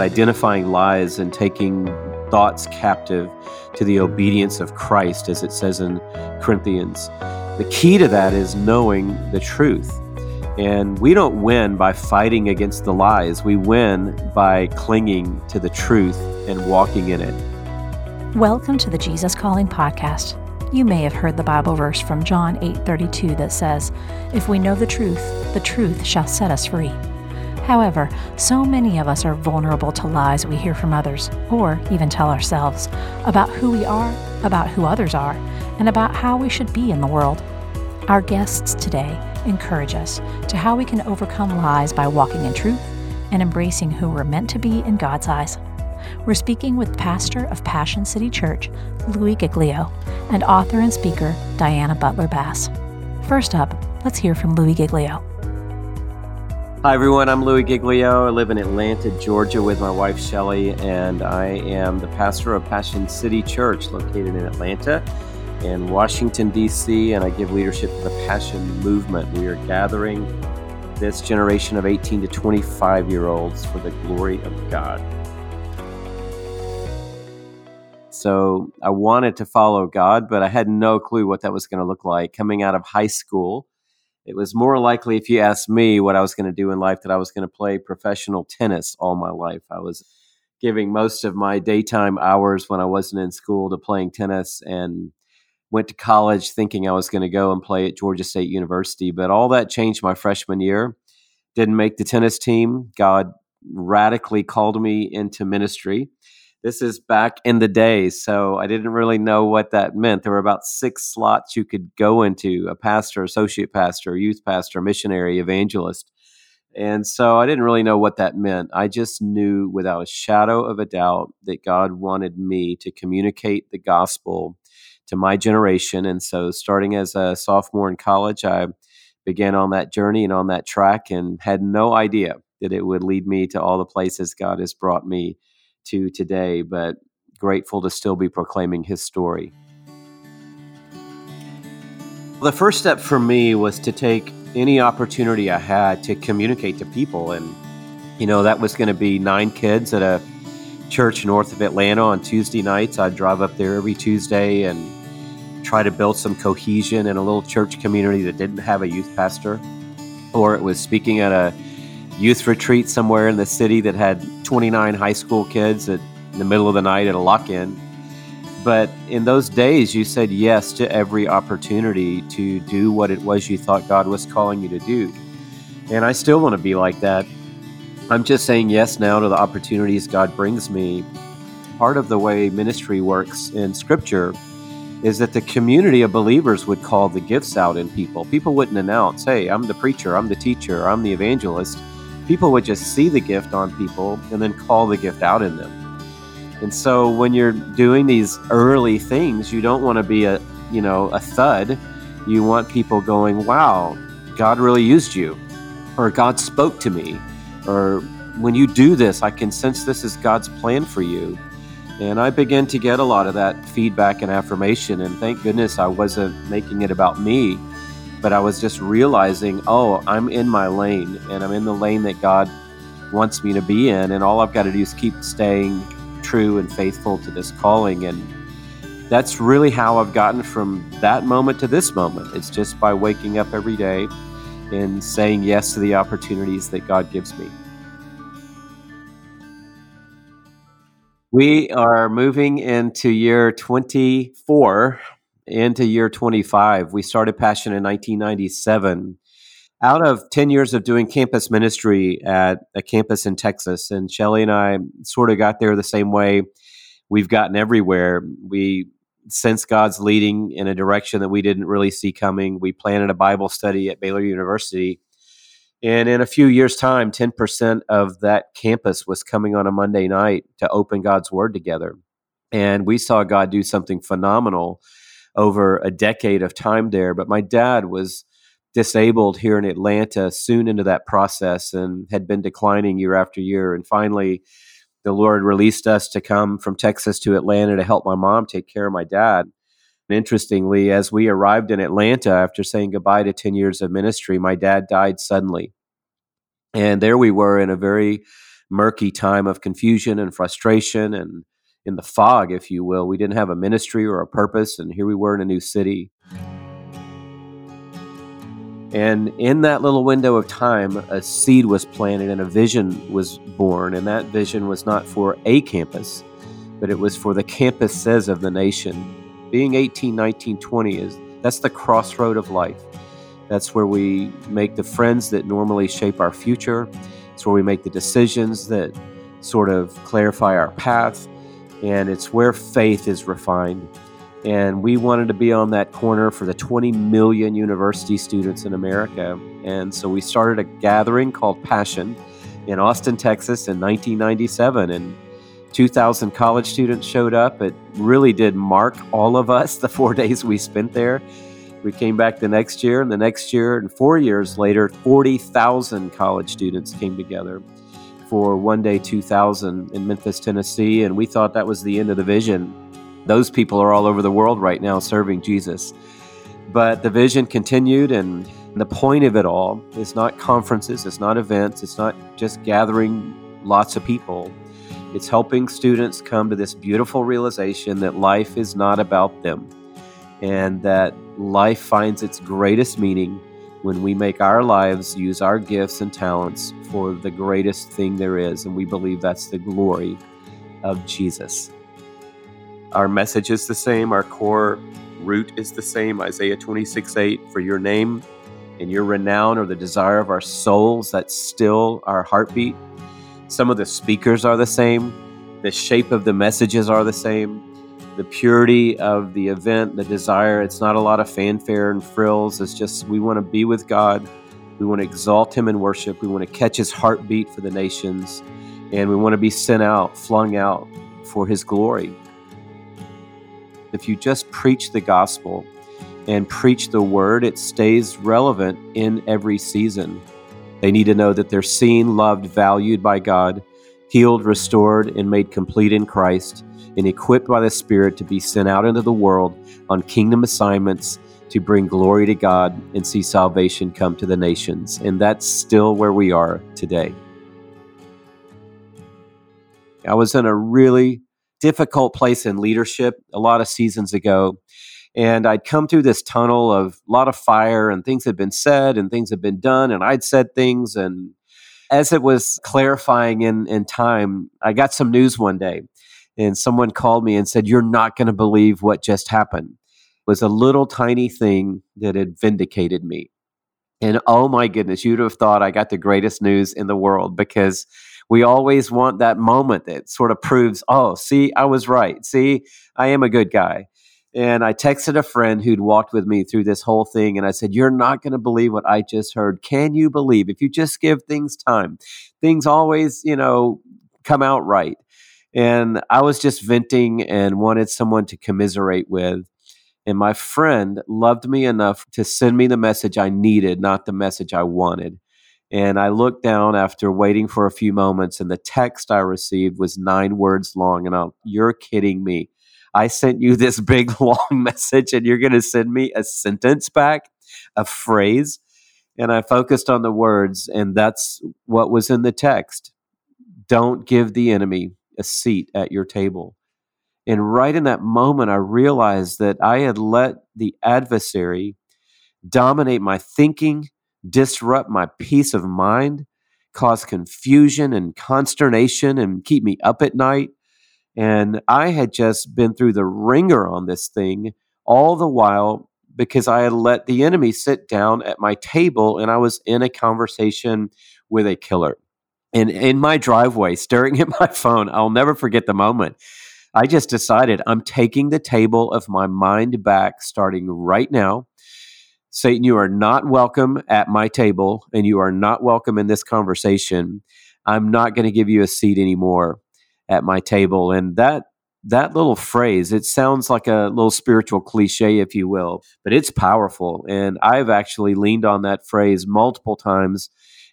identifying lies and taking thoughts captive to the obedience of Christ, as it says in Corinthians. The key to that is knowing the truth. And we don't win by fighting against the lies. We win by clinging to the truth and walking in it. Welcome to the Jesus Calling podcast. You may have heard the Bible verse from John 8:32 that says, "If we know the truth, the truth shall set us free." However, so many of us are vulnerable to lies we hear from others, or even tell ourselves, about who we are, about who others are, and about how we should be in the world. Our guests today encourage us to how we can overcome lies by walking in truth and embracing who we're meant to be in God's eyes. We're speaking with pastor of Passion City Church, Louie Giglio, and author and speaker, Diana Butler Bass. First up, let's hear from Louie Giglio. Hi, everyone. I'm Louie Giglio. I live in Atlanta, Georgia, with my wife, Shelley, and I am the pastor of Passion City Church, located in Atlanta in Washington, D.C., and I give leadership to the Passion Movement. We are gathering this generation of 18 to 25 year olds for the glory of God. So I wanted to follow God, but I had no clue what that was going to look like. Coming out of high school, it was more likely, if you asked me what I was going to do in life, that I was going to play professional tennis all my life. I was giving most of my daytime hours when I wasn't in school to playing tennis and went to college thinking I was going to go and play at Georgia State University. But all that changed my freshman year. Didn't make the tennis team. God radically called me into ministry. This is back in the day, so I didn't really know what that meant. There were about six slots you could go into a pastor, associate pastor, youth pastor, missionary, evangelist. And so I didn't really know what that meant. I just knew without a shadow of a doubt that God wanted me to communicate the gospel to my generation. And so, starting as a sophomore in college, I began on that journey and on that track and had no idea that it would lead me to all the places God has brought me to today, but grateful to still be proclaiming his story. The first step for me was to take any opportunity I had to communicate to people. And, you know, that was going to be nine kids at a church north of Atlanta on Tuesday nights. I'd drive up there every Tuesday and try to build some cohesion in a little church community that didn't have a youth pastor, or it was speaking at a youth retreat somewhere in the city that had 29 high school kids at, in the middle of the night at a lock in. But in those days, you said yes to every opportunity to do what it was you thought God was calling you to do. And I still want to be like that. I'm just saying yes now to the opportunities God brings me. Part of the way ministry works in Scripture is that the community of believers would call the gifts out in people. People wouldn't announce, hey, I'm the preacher, I'm the teacher, I'm the evangelist. People would just see the gift on people and then call the gift out in them. And so when you're doing these early things, you don't want to be a, you know, a thud. You want people going, wow, God really used you, or God spoke to me, or when you do this, I can sense this is God's plan for you. And I began to get a lot of that feedback and affirmation. And thank goodness I wasn't making it about me, but I was just realizing, oh, I'm in my lane and I'm in the lane that God wants me to be in. And all I've got to do is keep staying true and faithful to this calling. And that's really how I've gotten from that moment to this moment. It's just by waking up every day and saying yes to the opportunities that God gives me. We are moving into year 24, into year 25. We started Passion in 1997. Out of 10 years of doing campus ministry at a campus in Texas, and Shelley and I sort of got there the same way we've gotten everywhere. We sense God's leading in a direction that we didn't really see coming. We planted a Bible study at Baylor University and in a few years' time, 10% of that campus was coming on a Monday night to open God's Word together. And we saw God do something phenomenal over a decade of time there. But my dad was disabled here in Atlanta soon into that process and had been declining year after year. And finally, the Lord released us to come from Texas to Atlanta to help my mom take care of my dad. And interestingly, as we arrived in Atlanta after saying goodbye to 10 years of ministry, my dad died suddenly. And there we were in a very murky time of confusion and frustration and in the fog, if you will. We didn't have a ministry or a purpose, and here we were in a new city. And in that little window of time, a seed was planted and a vision was born. And that vision was not for a campus, but it was for the campuses of the nation. Being 18, 19, 20 is that's the crossroad of life. That's where we make the friends that normally shape our future. It's where we make the decisions that sort of clarify our path. And it's where faith is refined. And we wanted to be on that corner for the 20 million university students in America. And so we started a gathering called Passion in Austin, Texas in 1997. And 2,000 college students showed up. It really did mark all of us the four days we spent there. We came back the next year, and the next year, and four years later, 40,000 college students came together for One Day 2000 in Memphis, Tennessee. And we thought that was the end of the vision. Those people are all over the world right now serving Jesus. But the vision continued, and the point of it all is not conferences, it's not events, it's not just gathering lots of people. It's helping students come to this beautiful realization that life is not about them and that life finds its greatest meaning when we make our lives use our gifts and talents for the greatest thing there is. And we believe that's the glory of Jesus. Our message is the same, our core root is the same Isaiah 26 8. For your name and your renown are the desire of our souls. That's still our heartbeat. Some of the speakers are the same, the shape of the messages are the same, the purity of the event, the desire. It's not a lot of fanfare and frills. It's just we want to be with God. We want to exalt Him in worship. We want to catch His heartbeat for the nations. And we want to be sent out, flung out for His glory. If you just preach the gospel and preach the word, it stays relevant in every season. They need to know that they're seen, loved, valued by God, healed, restored, and made complete in Christ, and equipped by the Spirit to be sent out into the world on kingdom assignments to bring glory to God and see salvation come to the nations. And that's still where we are today. I was in a really difficult place in leadership a lot of seasons ago and I'd come through this tunnel of a lot of fire, and things had been said, and things had been done, and I'd said things. And as it was clarifying in, in time, I got some news one day, and someone called me and said, You're not going to believe what just happened. It was a little tiny thing that had vindicated me. And oh my goodness, you'd have thought I got the greatest news in the world because we always want that moment that sort of proves, oh, see, I was right. See, I am a good guy. And I texted a friend who'd walked with me through this whole thing. And I said, You're not going to believe what I just heard. Can you believe if you just give things time, things always, you know, come out right? And I was just venting and wanted someone to commiserate with. And my friend loved me enough to send me the message I needed, not the message I wanted. And I looked down after waiting for a few moments, and the text I received was nine words long. And I'm, you're kidding me. I sent you this big long message and you're going to send me a sentence back, a phrase. And I focused on the words, and that's what was in the text. Don't give the enemy a seat at your table. And right in that moment, I realized that I had let the adversary dominate my thinking, disrupt my peace of mind, cause confusion and consternation, and keep me up at night and I had just been through the ringer on this thing all the while because I had let the enemy sit down at my table and I was in a conversation with a killer. And in my driveway, staring at my phone, I'll never forget the moment. I just decided I'm taking the table of my mind back starting right now. Satan, you are not welcome at my table and you are not welcome in this conversation. I'm not going to give you a seat anymore at my table. And that that little phrase, it sounds like a little spiritual cliche, if you will, but it's powerful. And I've actually leaned on that phrase multiple times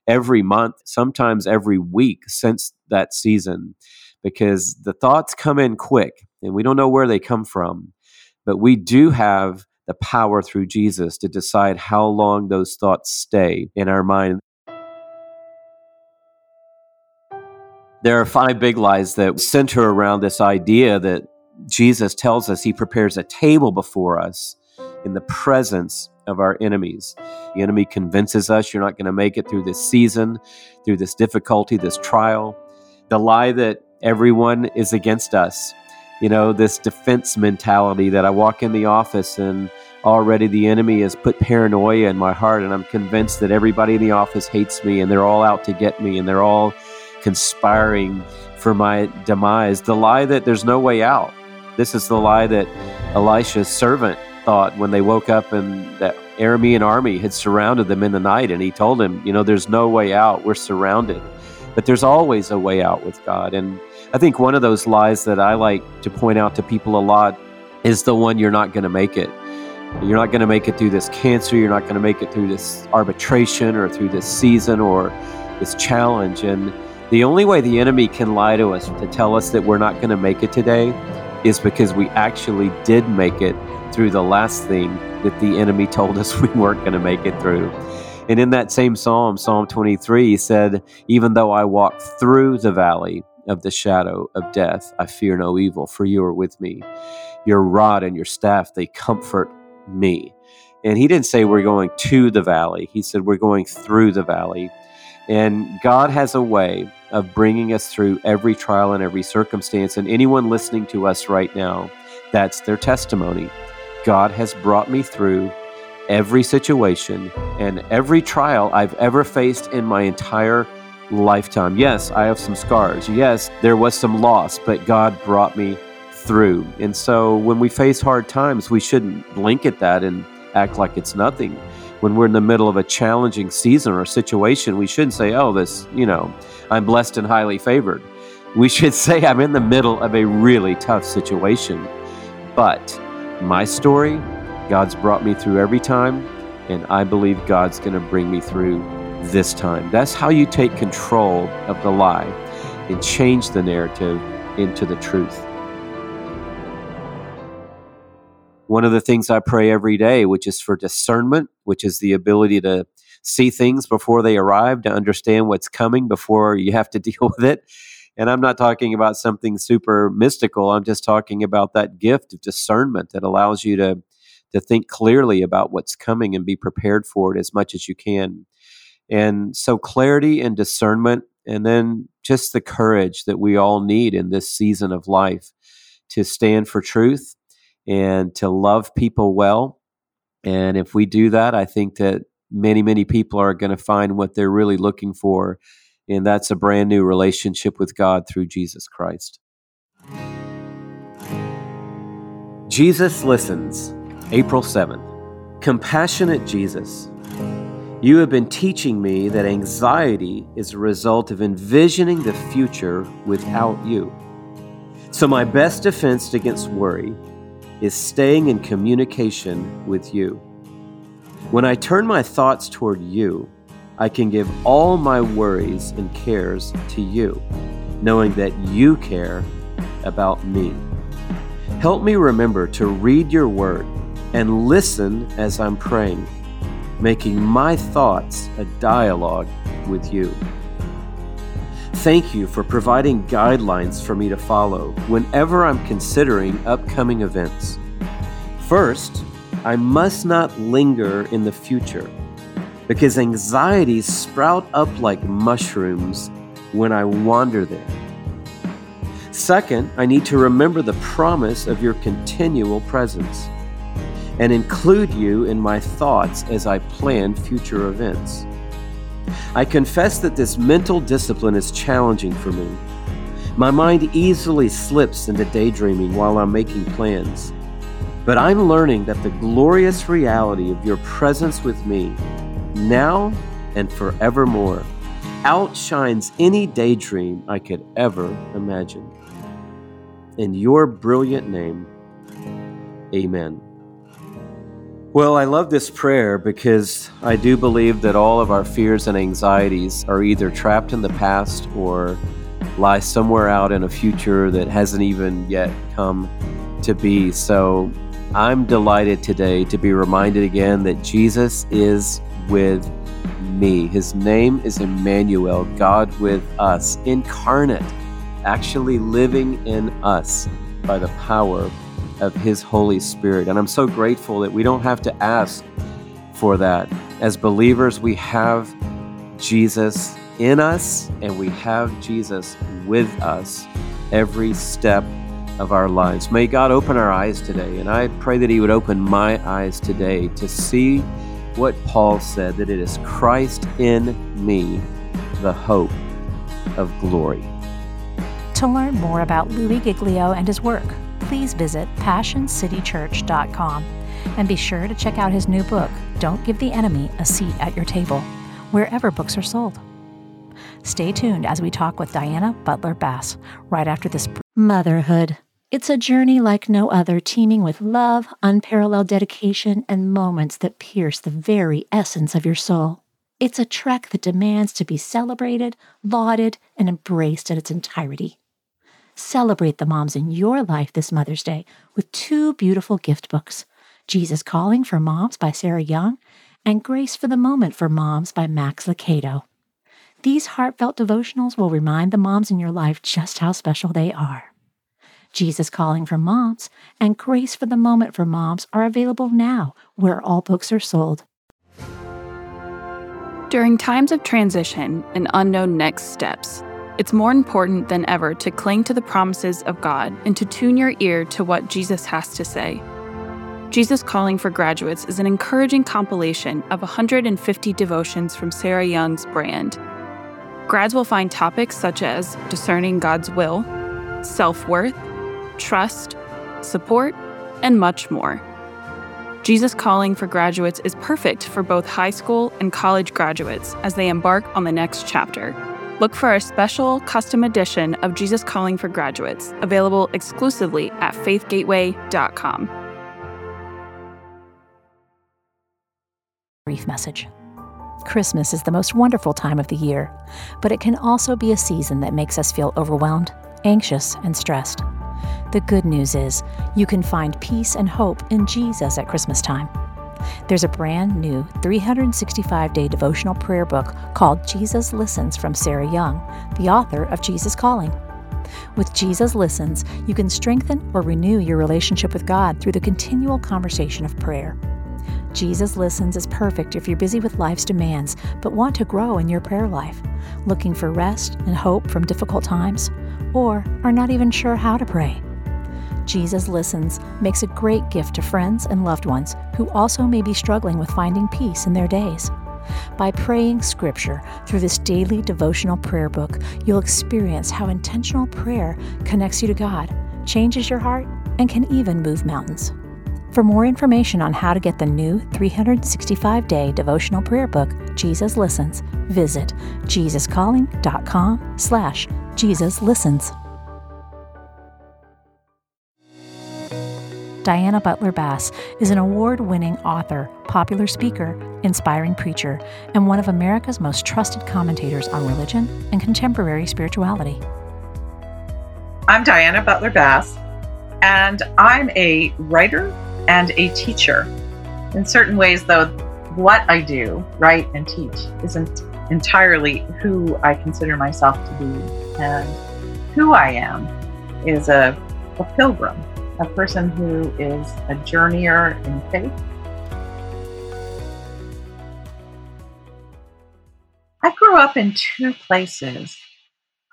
every month, sometimes every week since that season, because the thoughts come in quick and we don't know where they come from. But we do have the power through Jesus to decide how long those thoughts stay in our mind. There are five big lies that center around this idea that Jesus tells us he prepares a table before us in the presence of our enemies. The enemy convinces us you're not going to make it through this season, through this difficulty, this trial. The lie that everyone is against us. You know, this defense mentality that I walk in the office and already the enemy has put paranoia in my heart, and I'm convinced that everybody in the office hates me and they're all out to get me and they're all conspiring for my demise. The lie that there's no way out. This is the lie that Elisha's servant thought when they woke up and that Aramean army had surrounded them in the night. And he told him, You know, there's no way out. We're surrounded. But there's always a way out with God. And I think one of those lies that I like to point out to people a lot is the one you're not going to make it. You're not going to make it through this cancer. You're not going to make it through this arbitration or through this season or this challenge. And the only way the enemy can lie to us to tell us that we're not going to make it today is because we actually did make it through the last thing that the enemy told us we weren't going to make it through. And in that same psalm, Psalm 23, he said, Even though I walk through the valley of the shadow of death, I fear no evil, for you are with me. Your rod and your staff, they comfort me. And he didn't say we're going to the valley, he said we're going through the valley. And God has a way of bringing us through every trial and every circumstance. And anyone listening to us right now, that's their testimony. God has brought me through every situation and every trial I've ever faced in my entire lifetime. Yes, I have some scars. Yes, there was some loss, but God brought me through. And so when we face hard times, we shouldn't blink at that and act like it's nothing when we're in the middle of a challenging season or situation, we shouldn't say, oh, this, you know, I'm blessed and highly favored. We should say, I'm in the middle of a really tough situation. But my story, God's brought me through every time, and I believe God's going to bring me through this time. That's how you take control of the lie and change the narrative into the truth. One of the things I pray every day, which is for discernment, which is the ability to see things before they arrive, to understand what's coming before you have to deal with it. And I'm not talking about something super mystical. I'm just talking about that gift of discernment that allows you to to think clearly about what's coming and be prepared for it as much as you can. And so clarity and discernment and then just the courage that we all need in this season of life to stand for truth and to love people well. And if we do that, I think that many, many people are going to find what they're really looking for. And that's a brand new relationship with God through Jesus Christ. Jesus Listens, April 7th. Compassionate Jesus. You have been teaching me that anxiety is a result of envisioning the future without you. So, my best defense against worry is staying in communication with you. When I turn my thoughts toward you, I can give all my worries and cares to you, knowing that you care about me. Help me remember to read your word and listen as I'm praying, making my thoughts a dialogue with you. Thank you for providing guidelines for me to follow whenever I'm considering upcoming events. First, I must not linger in the future because anxieties sprout up like mushrooms when I wander there. Second, I need to remember the promise of your continual presence and include you in my thoughts as I plan future events. I confess that this mental discipline is challenging for me. My mind easily slips into daydreaming while I'm making plans. But I'm learning that the glorious reality of your presence with me, now and forevermore, outshines any daydream I could ever imagine. In your brilliant name, amen. Well, I love this prayer because I do believe that all of our fears and anxieties are either trapped in the past or lie somewhere out in a future that hasn't even yet come to be. So I'm delighted today to be reminded again that Jesus is with me. His name is Emmanuel, God with us, incarnate, actually living in us by the power of His Holy Spirit. And I'm so grateful that we don't have to ask for that. As believers, we have Jesus in us and we have Jesus with us every step of our lives. May God open our eyes today, and I pray that He would open my eyes today to see what Paul said that it is Christ in me, the hope of glory. To learn more about Louie Giglio and his work, please visit PassionCityChurch.com and be sure to check out his new book, Don't Give the Enemy a Seat at Your Table, wherever books are sold. Stay tuned as we talk with Diana Butler Bass right after this. Motherhood. It's a journey like no other, teeming with love, unparalleled dedication, and moments that pierce the very essence of your soul. It's a trek that demands to be celebrated, lauded, and embraced in its entirety. Celebrate the moms in your life this Mother's Day with two beautiful gift books Jesus Calling for Moms by Sarah Young and Grace for the Moment for Moms by Max Lucado. These heartfelt devotionals will remind the moms in your life just how special they are. Jesus Calling for Moms and Grace for the Moment for Moms are available now where all books are sold. During times of transition and unknown next steps, it's more important than ever to cling to the promises of God and to tune your ear to what Jesus has to say. Jesus Calling for Graduates is an encouraging compilation of 150 devotions from Sarah Young's brand. Grads will find topics such as discerning God's will, self worth, trust, support, and much more. Jesus Calling for Graduates is perfect for both high school and college graduates as they embark on the next chapter. Look for a special custom edition of Jesus Calling for Graduates, available exclusively at faithgateway.com. Brief message. Christmas is the most wonderful time of the year, but it can also be a season that makes us feel overwhelmed, anxious, and stressed. The good news is you can find peace and hope in Jesus at Christmas time. There's a brand new 365 day devotional prayer book called Jesus Listens from Sarah Young, the author of Jesus Calling. With Jesus Listens, you can strengthen or renew your relationship with God through the continual conversation of prayer. Jesus Listens is perfect if you're busy with life's demands but want to grow in your prayer life, looking for rest and hope from difficult times, or are not even sure how to pray. Jesus Listens makes a great gift to friends and loved ones who also may be struggling with finding peace in their days. By praying Scripture through this daily devotional prayer book, you'll experience how intentional prayer connects you to God, changes your heart, and can even move mountains. For more information on how to get the new 365 day devotional prayer book, Jesus Listens, visit jesuscalling.com slash Jesus Listens. Diana Butler Bass is an award winning author, popular speaker, inspiring preacher, and one of America's most trusted commentators on religion and contemporary spirituality. I'm Diana Butler Bass, and I'm a writer and a teacher. In certain ways, though, what I do, write and teach, isn't entirely who I consider myself to be. And who I am is a, a pilgrim, a person who is a journeyer in faith. I grew up in two places.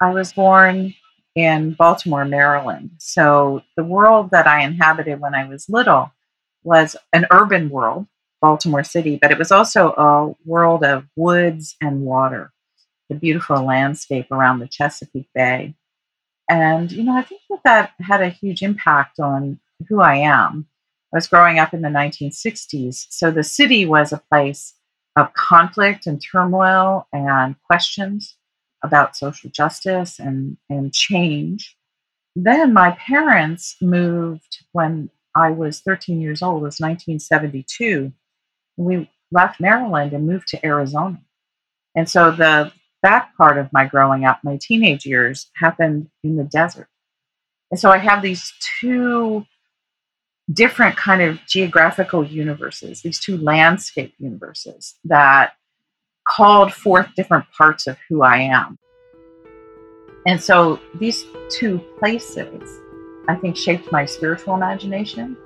I was born in Baltimore, Maryland. So the world that I inhabited when I was little was an urban world, Baltimore City, but it was also a world of woods and water, the beautiful landscape around the Chesapeake Bay. And, you know, I think that that had a huge impact on who I am. I was growing up in the 1960s, so the city was a place of conflict and turmoil and questions about social justice and, and change. Then my parents moved when I was 13 years old, it was 1972. We left Maryland and moved to Arizona. And so the that part of my growing up, my teenage years, happened in the desert. And so I have these two different kind of geographical universes, these two landscape universes that called forth different parts of who I am. And so these two places, I think, shaped my spiritual imagination.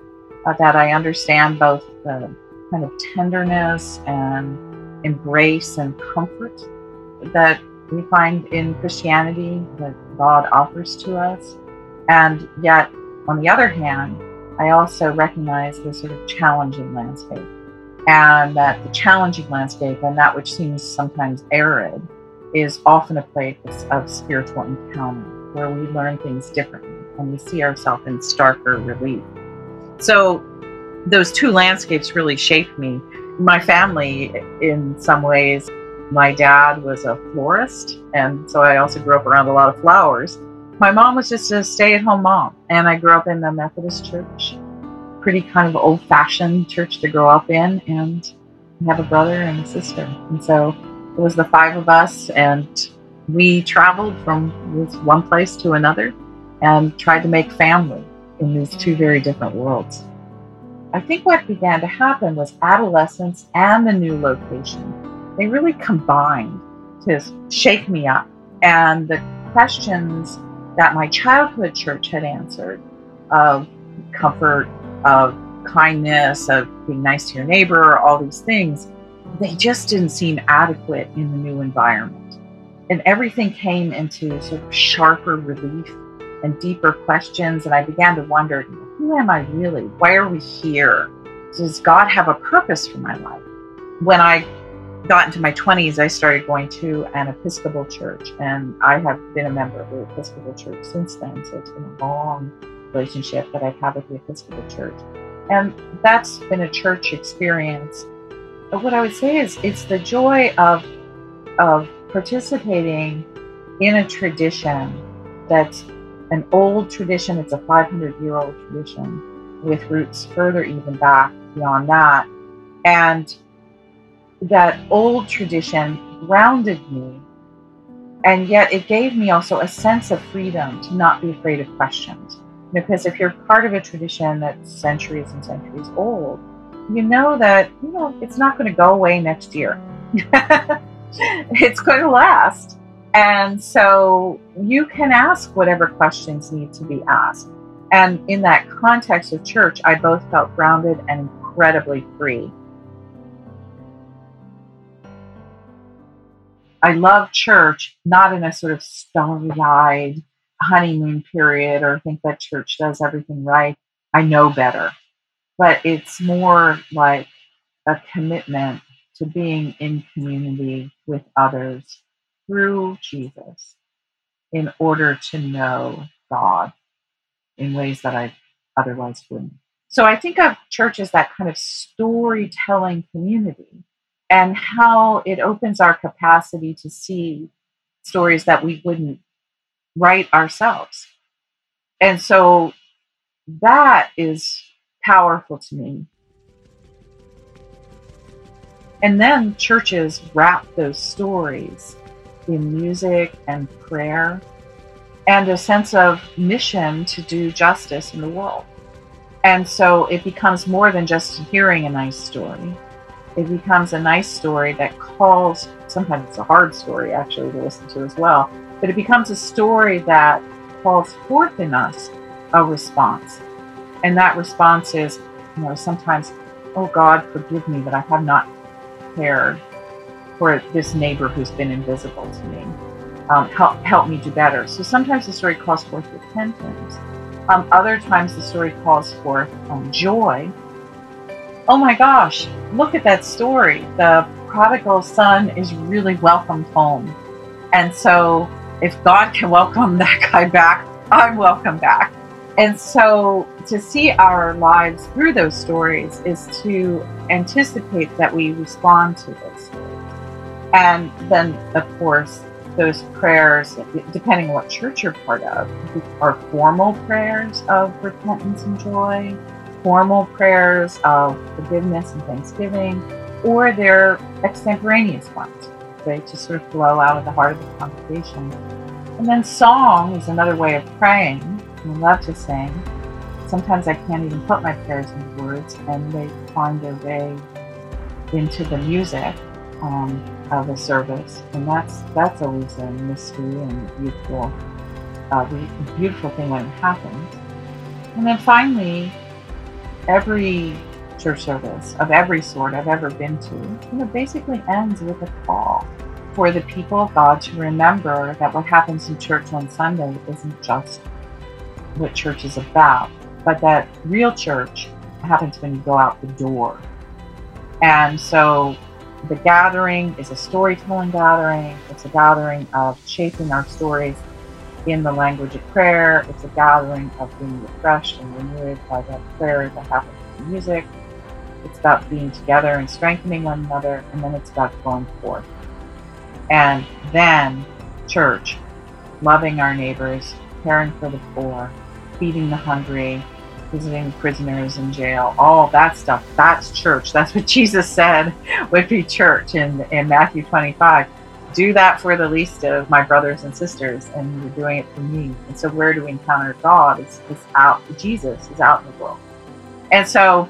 Uh, that I understand both the kind of tenderness and embrace and comfort that we find in Christianity that God offers to us. And yet, on the other hand, I also recognize the sort of challenging landscape. And that the challenging landscape and that which seems sometimes arid is often a place of spiritual encounter where we learn things differently and we see ourselves in starker relief. So, those two landscapes really shaped me. My family, in some ways, my dad was a florist, and so I also grew up around a lot of flowers. My mom was just a stay at home mom, and I grew up in the Methodist church. Pretty kind of old fashioned church to grow up in, and I have a brother and a sister. And so it was the five of us, and we traveled from one place to another and tried to make family in these two very different worlds. I think what began to happen was adolescence and the new location they really combined to shake me up. And the questions that my childhood church had answered of comfort, of kindness, of being nice to your neighbor, all these things, they just didn't seem adequate in the new environment. And everything came into sort of sharper relief and deeper questions. And I began to wonder who am I really? Why are we here? Does God have a purpose for my life? When I got into my 20s, I started going to an Episcopal church, and I have been a member of the Episcopal church since then. So it's been a long relationship that I've had with the Episcopal church. And that's been a church experience. But what I would say is it's the joy of, of participating in a tradition that's an old tradition, it's a 500 year old tradition with roots further even back beyond that. And that old tradition grounded me and yet it gave me also a sense of freedom to not be afraid of questions. Because if you're part of a tradition that's centuries and centuries old you know that you know it's not going to go away next year. It's going to last. And so you can ask whatever questions need to be asked. And in that context of church i both felt grounded and incredibly free I love church, not in a sort of starry eyed honeymoon period or think that church does everything right. I know better. But it's more like a commitment to being in community with others through Jesus in order to know God in ways that I otherwise wouldn't. So I think of church as that kind of storytelling community and how it opens our capacity to see stories that we wouldn't write ourselves. And so that is powerful to me. And then churches wrap those stories in music and prayer and a sense of mission to do justice in the world. And so it becomes more than just hearing a nice story it becomes a nice story that calls, sometimes it's a hard story actually to listen to as well, but it becomes a story that calls forth in us a response. And that response is, you know, sometimes, oh God, forgive me that I have not cared for this neighbor who's been invisible to me. Um, help, help me do better. So sometimes the story calls forth repentance. Um, other times the story calls forth um, joy oh my gosh, look at that story. The prodigal son is really welcomed home. And so if God can welcome that guy back, I'm welcome back. And so to see our lives through those stories is to anticipate that we respond to those stories. And then, of course, those prayers, depending on what church you're part of, are formal prayers of repentance and joy formal prayers of forgiveness and thanksgiving, or they're extemporaneous ones. They just sort of flow out of the heart of the congregation. And then song is another way of praying. I love to sing. Sometimes I can't even put my prayers into words, and they find their way into the music. um, of the service, and that's that's always a mystery and beautiful, uh, beautiful thing when it happens. And then finally, every church service of every sort I've ever been to, you know, basically ends with a call for the people of God to remember that what happens in church on Sunday isn't just what church is about, but that real church happens when you go out the door. And so the gathering is a storytelling gathering. It's a gathering of shaping our stories in the language of prayer. It's a gathering of being refreshed and renewed by that prayer that happens in music. It's about being together and strengthening one another, and then it's about going forth. And then church, loving our neighbors, caring for the poor, feeding the hungry, visiting prisoners in jail, all that stuff. That's church. That's what Jesus said would be church in, in Matthew 25. Do that for the least of my brothers and sisters, and you're doing it for me. And so, where do we encounter God? It's, it's out, Jesus is out in the world. And so,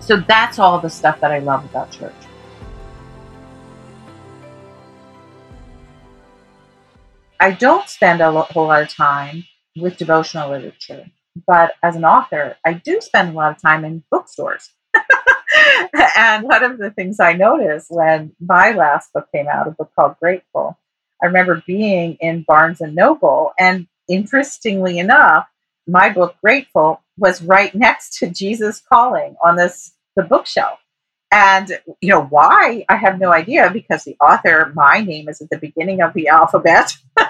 so that's all the stuff that I love about church. I don't spend a whole lot of time with devotional literature. But as an author, I do spend a lot of time in bookstores. and one of the things I noticed when my last book came out, a book called Grateful, I remember being in Barnes and Noble, and interestingly enough, my book Grateful was right next to Jesus Calling on this the bookshelf. And you know why? I have no idea because the author, my name is at the beginning of the alphabet. and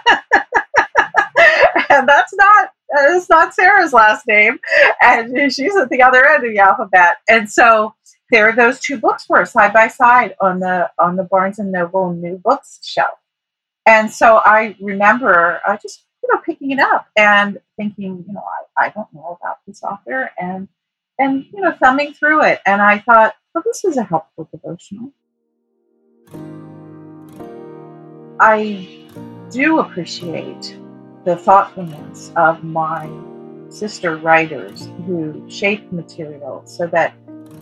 that's not Uh, it's not Sarah's last name, and she's at the other end of the alphabet. And so there those two books were side by side on the on the Barnes and Noble new books shelf. And so I remember I just you know picking it up and thinking, you know, I, I don't know about this author and and you know thumbing through it and I thought, well, this is a helpful devotional. I do appreciate the thoughtfulness of my sister writers who shaped material so that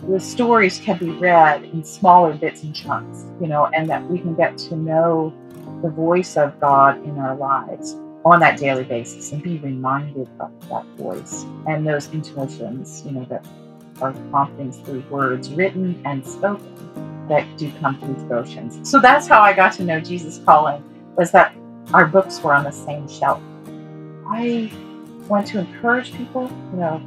the stories can be read in smaller bits and chunks, you know, and that we can get to know the voice of God in our lives on that daily basis and be reminded of that voice and those intuitions, you know, that are promptings through words written and spoken that do come through devotions. So that's how I got to know Jesus Calling was that our books were on the same shelf I want to encourage people. You know,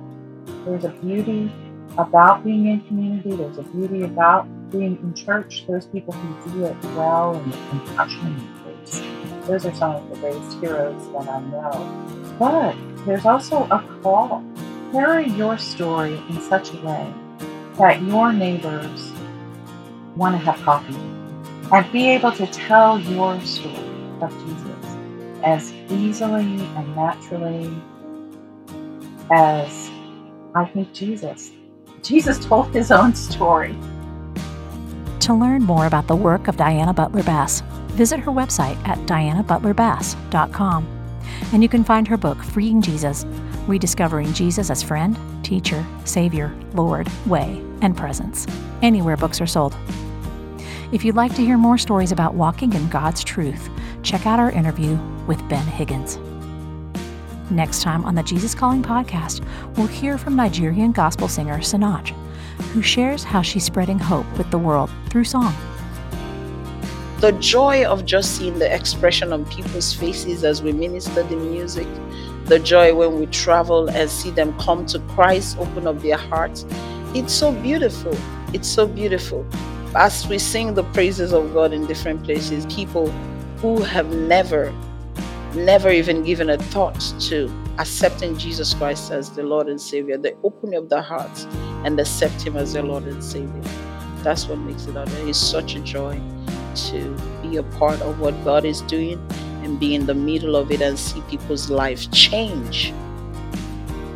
there's a beauty about being in community. There's a beauty about being in church. Those people who do it well and compassionately. Those are some of the greatest heroes that I know. But there's also a call. Carry your story in such a way that your neighbors want to have coffee and be able to tell your story of Jesus as easily and naturally as I think Jesus. Jesus told his own story. To learn more about the work of Diana Butler Bass, visit her website at dianabutlerbass.com. And you can find her book, Freeing Jesus Rediscovering Jesus as Friend, Teacher, Savior, Lord, Way, and Presence, anywhere books are sold. If you'd like to hear more stories about walking in God's truth, check out our interview with Ben Higgins. Next time on the Jesus Calling podcast, we'll hear from Nigerian gospel singer Sinach, who shares how she's spreading hope with the world through song. The joy of just seeing the expression on people's faces as we minister the music, the joy when we travel and see them come to Christ, open up their hearts. It's so beautiful. It's so beautiful. As we sing the praises of God in different places, people who have never never even given a thought to accepting Jesus Christ as the Lord and Savior, they open up their hearts and accept Him as their Lord and Savior. That's what makes it out. It's such a joy to be a part of what God is doing and be in the middle of it and see people's lives change.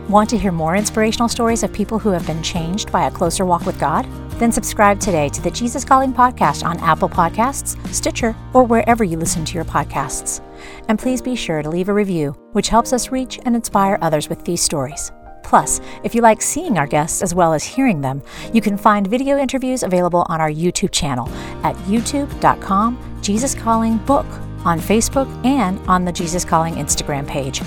Want to hear more inspirational stories of people who have been changed by a closer walk with God? Then subscribe today to the Jesus Calling podcast on Apple Podcasts, Stitcher, or wherever you listen to your podcasts. And please be sure to leave a review, which helps us reach and inspire others with these stories. Plus, if you like seeing our guests as well as hearing them, you can find video interviews available on our YouTube channel at youtube.com Jesus Calling Book on Facebook and on the Jesus Calling Instagram page.